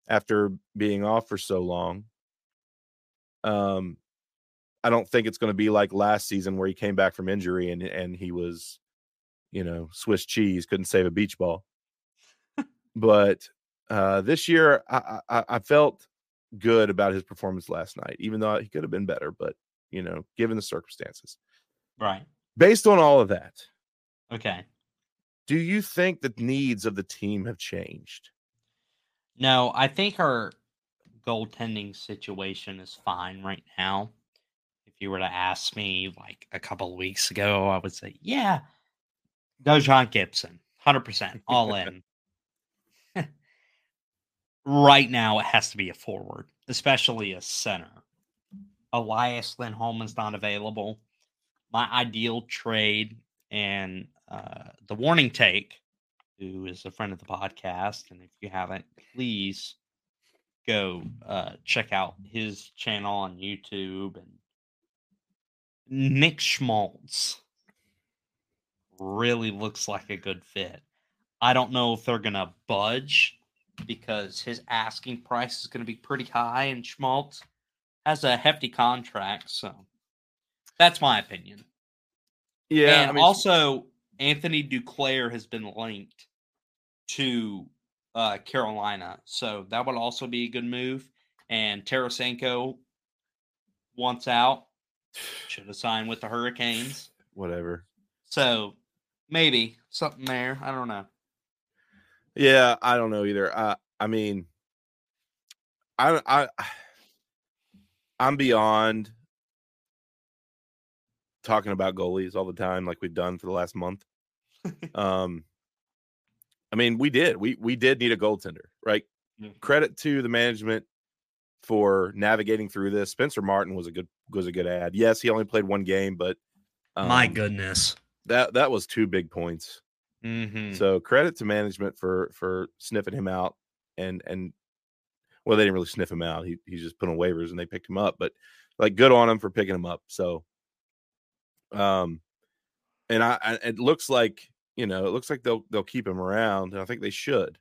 after being off for so long. Um, I don't think it's going to be like last season where he came back from injury and and he was you know, Swiss cheese, couldn't save a beach ball. but uh, this year, I, I, I felt good about his performance last night, even though he could have been better. But you know, given the circumstances, right? Based on all of that, okay. Do you think the needs of the team have changed? No, I think our goaltending situation is fine right now. You were to ask me like a couple weeks ago, I would say, yeah, Go John Gibson, hundred percent, all in. right now, it has to be a forward, especially a center. Elias Lindholmen's not available. My ideal trade and uh, the warning take, who is a friend of the podcast, and if you haven't, please go uh, check out his channel on YouTube and Nick Schmaltz really looks like a good fit. I don't know if they're going to budge because his asking price is going to be pretty high, and Schmaltz has a hefty contract. So that's my opinion. Yeah. And I mean, also, Anthony Duclair has been linked to uh, Carolina. So that would also be a good move. And Tarasenko wants out. Should have signed with the Hurricanes. Whatever. So maybe something there. I don't know. Yeah, I don't know either. I I mean, I I I'm beyond talking about goalies all the time, like we've done for the last month. um, I mean, we did. We we did need a goaltender, right? Mm-hmm. Credit to the management for navigating through this. Spencer Martin was a good was a good ad. Yes, he only played one game, but um, my goodness, that that was two big points. Mm-hmm. So credit to management for for sniffing him out and and well, they didn't really sniff him out. He he's just put on waivers and they picked him up, but like good on him for picking him up. So, um, and I, I it looks like you know it looks like they'll they'll keep him around, and I think they should.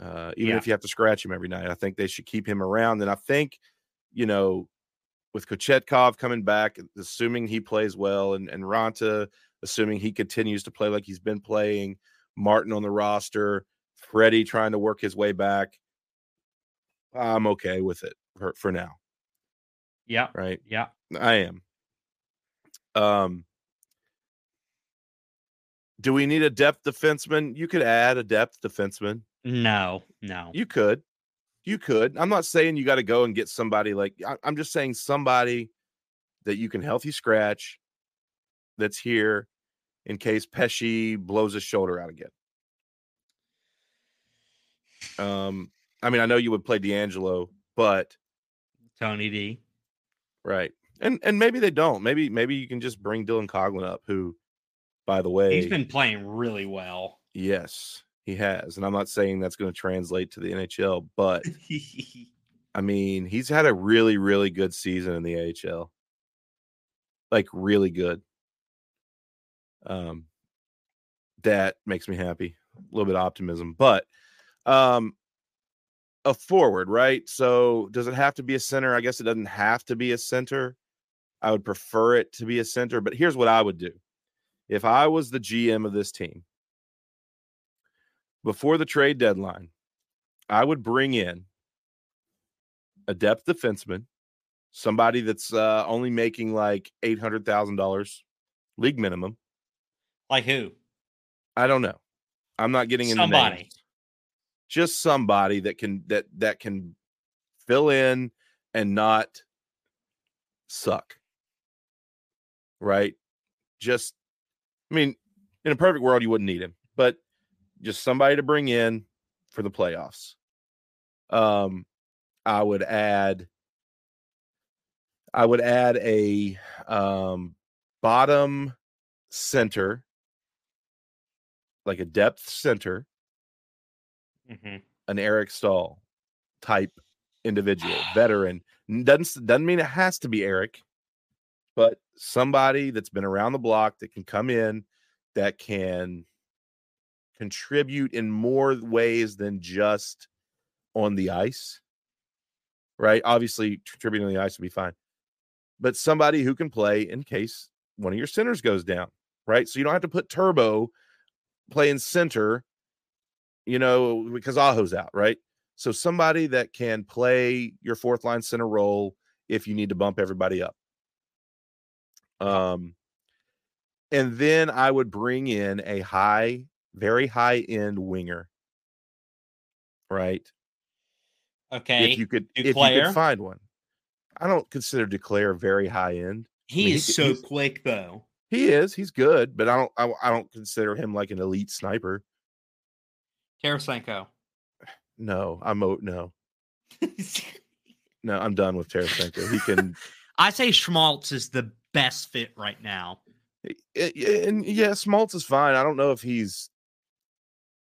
Uh, even yeah. if you have to scratch him every night, I think they should keep him around. And I think, you know, with Kochetkov coming back, assuming he plays well, and and Raanta, assuming he continues to play like he's been playing, Martin on the roster, Freddie trying to work his way back. I'm okay with it for, for now. Yeah. Right. Yeah. I am. Um. Do we need a depth defenseman? You could add a depth defenseman. No, no. You could. You could. I'm not saying you got to go and get somebody like I'm just saying somebody that you can healthy scratch that's here in case Pesce blows his shoulder out again. Um, I mean, I know you would play DeAngelo, but Tony D. Right. And and maybe they don't. Maybe maybe you can just bring Dylan Coghlan up, who, by the way, he's been playing really well. Yes. He has. And I'm not saying that's going to translate to the NHL, but I mean, he's had a really, really good season in the AHL. Like really good. Um that makes me happy. A little bit of optimism. But um a forward, right? So does it have to be a center? I guess it doesn't have to be a center. I would prefer it to be a center, but here's what I would do. If I was the GM of this team, before the trade deadline, I would bring in a depth defenseman, somebody that's uh, only making like eight hundred thousand dollars league minimum. Like who? I don't know. I'm not getting into Somebody. names. Just somebody that can that that can fill in and not suck. Right? Just I mean, in a perfect world you wouldn't need him, but just somebody to bring in for the playoffs. Um I would add I would add a um bottom center like a depth center, Mhm. an Eric Staal type individual, veteran. Doesn't doesn't mean it has to be Eric, but somebody that's been around the block that can come in that can contribute in more ways than just on the ice. Right? Obviously, contributing on the ice would be fine. But somebody who can play in case one of your centers goes down, right? So you don't have to put Turbo playing center, you know, because Aho's out, right? So somebody that can play your fourth line center role if you need to bump everybody up. Um, and then I would bring in a high, very high end winger, right? Okay. If you could, if you could find one. I don't consider Duclair very high end. he mean, is he- so quick though. He is, he's good, but I don't, I, I don't consider him like an elite sniper. Tarasenko. No, I'm no, no, I'm done with Tarasenko. He can, I say Schmaltz is the best fit right now. i- i- and yeah, Schmaltz is fine. I don't know if he's,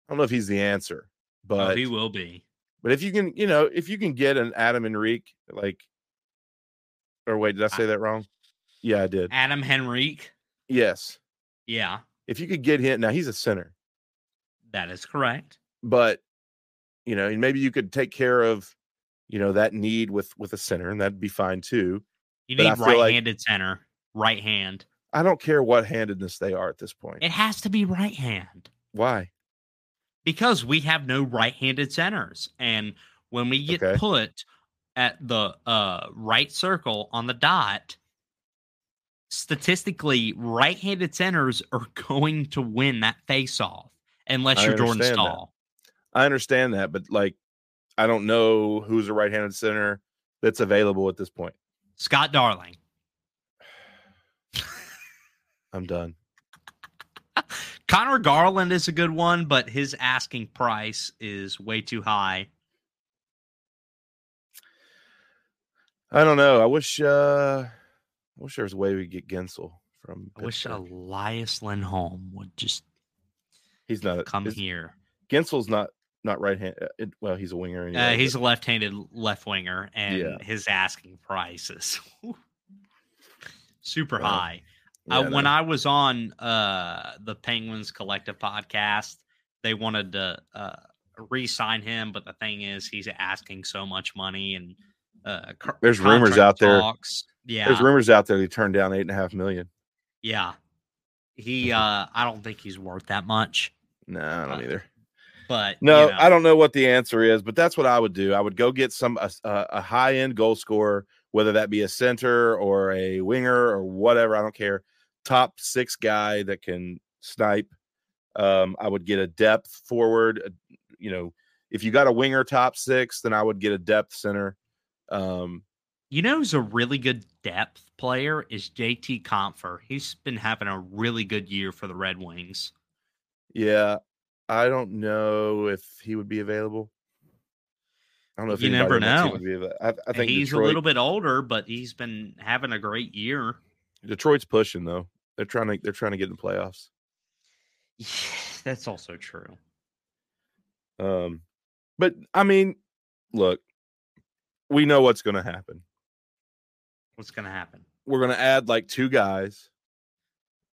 I don't know if he's the answer, oh, but he will be. but if you can, you know, if you can get an Adam Enrique, like, or wait, did I say that wrong? Yeah, I did. Adam Henrique. Yes, Yeah, if you could get him, now he's a center, that is correct. but you know, and maybe you could take care of, you know, that need with with a center, and that'd be fine too. You But need right-handed center. Right hand. I don't care what handedness they are at this point. It has to be right hand Why? Because we have no right-handed centers, and when we get Okay. put at the uh, right circle on the dot, statistically, right-handed centers are going to win that face-off unless I you're Jordan understand that. I understand that, but like, I don't know who's a right-handed center that's available at this point. Scott Darling. I'm done. Conor Garland is a good one, but his asking price is way too high. I don't know. I wish. uh I wish there was a way we could get Guentzel from. I wish Elias Lindholm would just he's not. come here. Guentzel's not not right hand. uh, Well, he's a winger. Anyway, Uh, but- he's a left-handed left winger, and Yeah. his asking price is super high. Yeah, uh, when. I was on uh, the Penguins Collective podcast, they wanted to uh, re-sign him, but the thing is, he's asking so much money, and uh, There's rumors out there. Yeah, There's rumors out there he turned down eight and a half million. yeah. He, uh, I don't think he's worth that much, No, I don't Uh, either. but No, you know, I don't know what the answer is, but that's what I would do. I would go get some a, a high end goal scorer, whether that be a center or a winger or whatever. I don't care. Top six guy that can snipe. Um, I would get a depth forward. uh, You know, if you got a winger top six, then I would get a depth center. Um, You know who's a really good depth player is JT Compher. He's been having a really good year for the Red Wings. yeah, I don't know if he would be available. I don't know if You never on that team know. would be ava- I, I think he's Detroit, a little bit older, but he's been having a great year. Detroit's pushing though. They're trying to they're trying to get in the playoffs. That's also true. Um, but I mean, look, we know what's going to happen. What's going to happen? We're going to add like two guys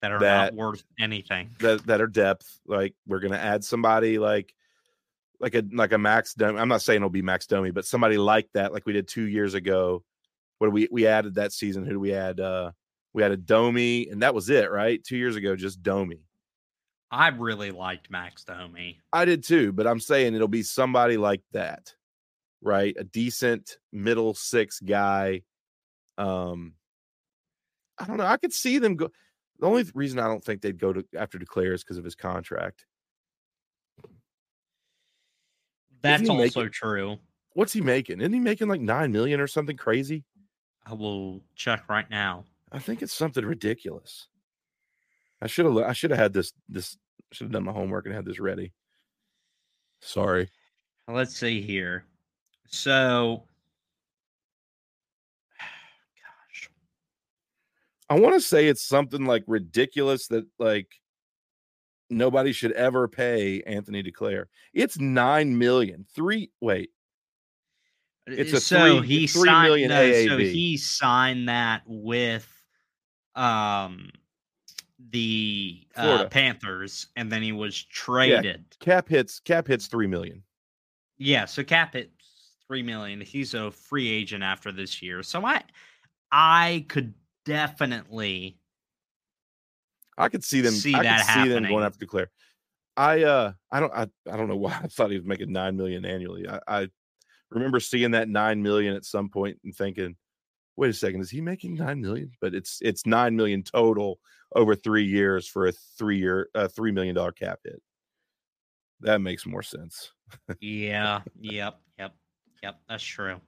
That are That- not worth anything. that that are depth. Like we're going to add somebody like like a like a Max Domi. I'm not saying it'll be Max Domi, but somebody like that, like we did two years ago. What we we added that season? Who do we add? Uh, we had a Domi, and that was it, right? Two years ago, just Domi. I really liked Max Domi. I did too, but I'm saying it'll be somebody like that, right? A decent middle six guy. Um, I don't know. I could see them go. The only reason I don't think they'd go to after Duclair is because of his contract. That's also making- true. What's he making? Isn't he making like nine million or something crazy? I will check right now. I think it's something ridiculous. I should have. I should have had this. This should have done my homework and had this ready. Sorry. Let's see here. So, gosh, I want to say it's something like ridiculous that like nobody should ever pay Anthony Duclair. It's nine million. Three. Wait. It's a so three- he three signed, million no, So he signed that with um the uh, Panthers, and then he was traded. Cap hits. Cap hits three million. Yeah, so cap hits three million. He's a free agent after this year. So I I could definitely I could see them. See I that could see them happening. going after Duclair. I uh I don't I, I don't know why I thought he was making nine million annually. I, I remember seeing that nine million at some point and thinking, wait a second, is he making nine million? But it's it's nine million total over three years for a three year uh three million dollar cap hit. That makes more sense. Yeah, yep, yep, yep, that's true.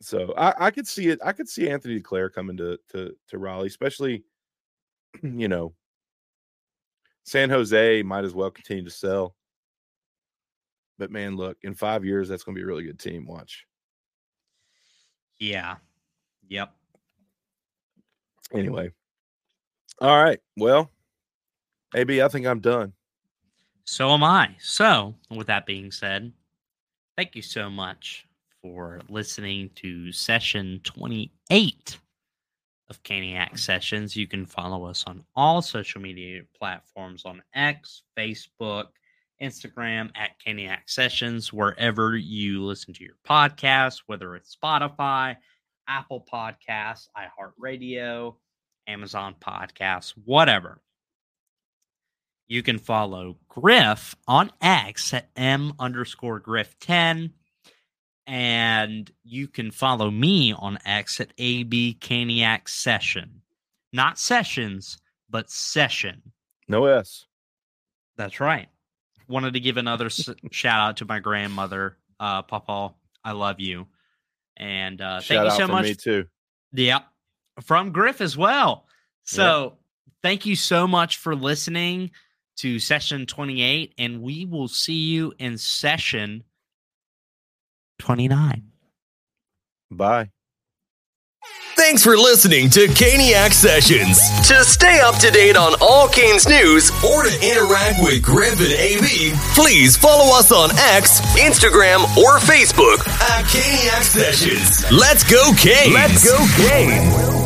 So I, I could see it. I could see Anthony Duclair coming to to to Raleigh, especially you know San Jose might as well continue to sell. But man, look, in five years, that's going to be a really good team. Watch. Yeah. Yep. Anyway, all right. Well, AB, I think I'm done. So am I. So, with that being said, thank you so much for listening to session 28 of Caniac Sessions. You can follow us on all social media platforms on X, Facebook, Instagram at Caniac Sessions, wherever you listen to your podcast, whether it's Spotify, Apple Podcasts, iHeartRadio, Amazon Podcasts, whatever. You can follow Griff on X at M underscore Griff 10. And you can follow me on X at AB Caniac Session. Not sessions, but session. No S. That's right. Wanted to give another shout out to my grandmother, uh, Papa. I love you. And uh, thank you so much me too. Yep. From Griff as well. So thank you so much for listening to session 28, and we will see you in session 29. Bye. Thanks for listening to Caniac Sessions. To stay up to date on all Canes news or to interact with Griff and AB, please follow us on X, Instagram, or Facebook at Caniac Sessions. Let's go, Canes! Let's go, Canes!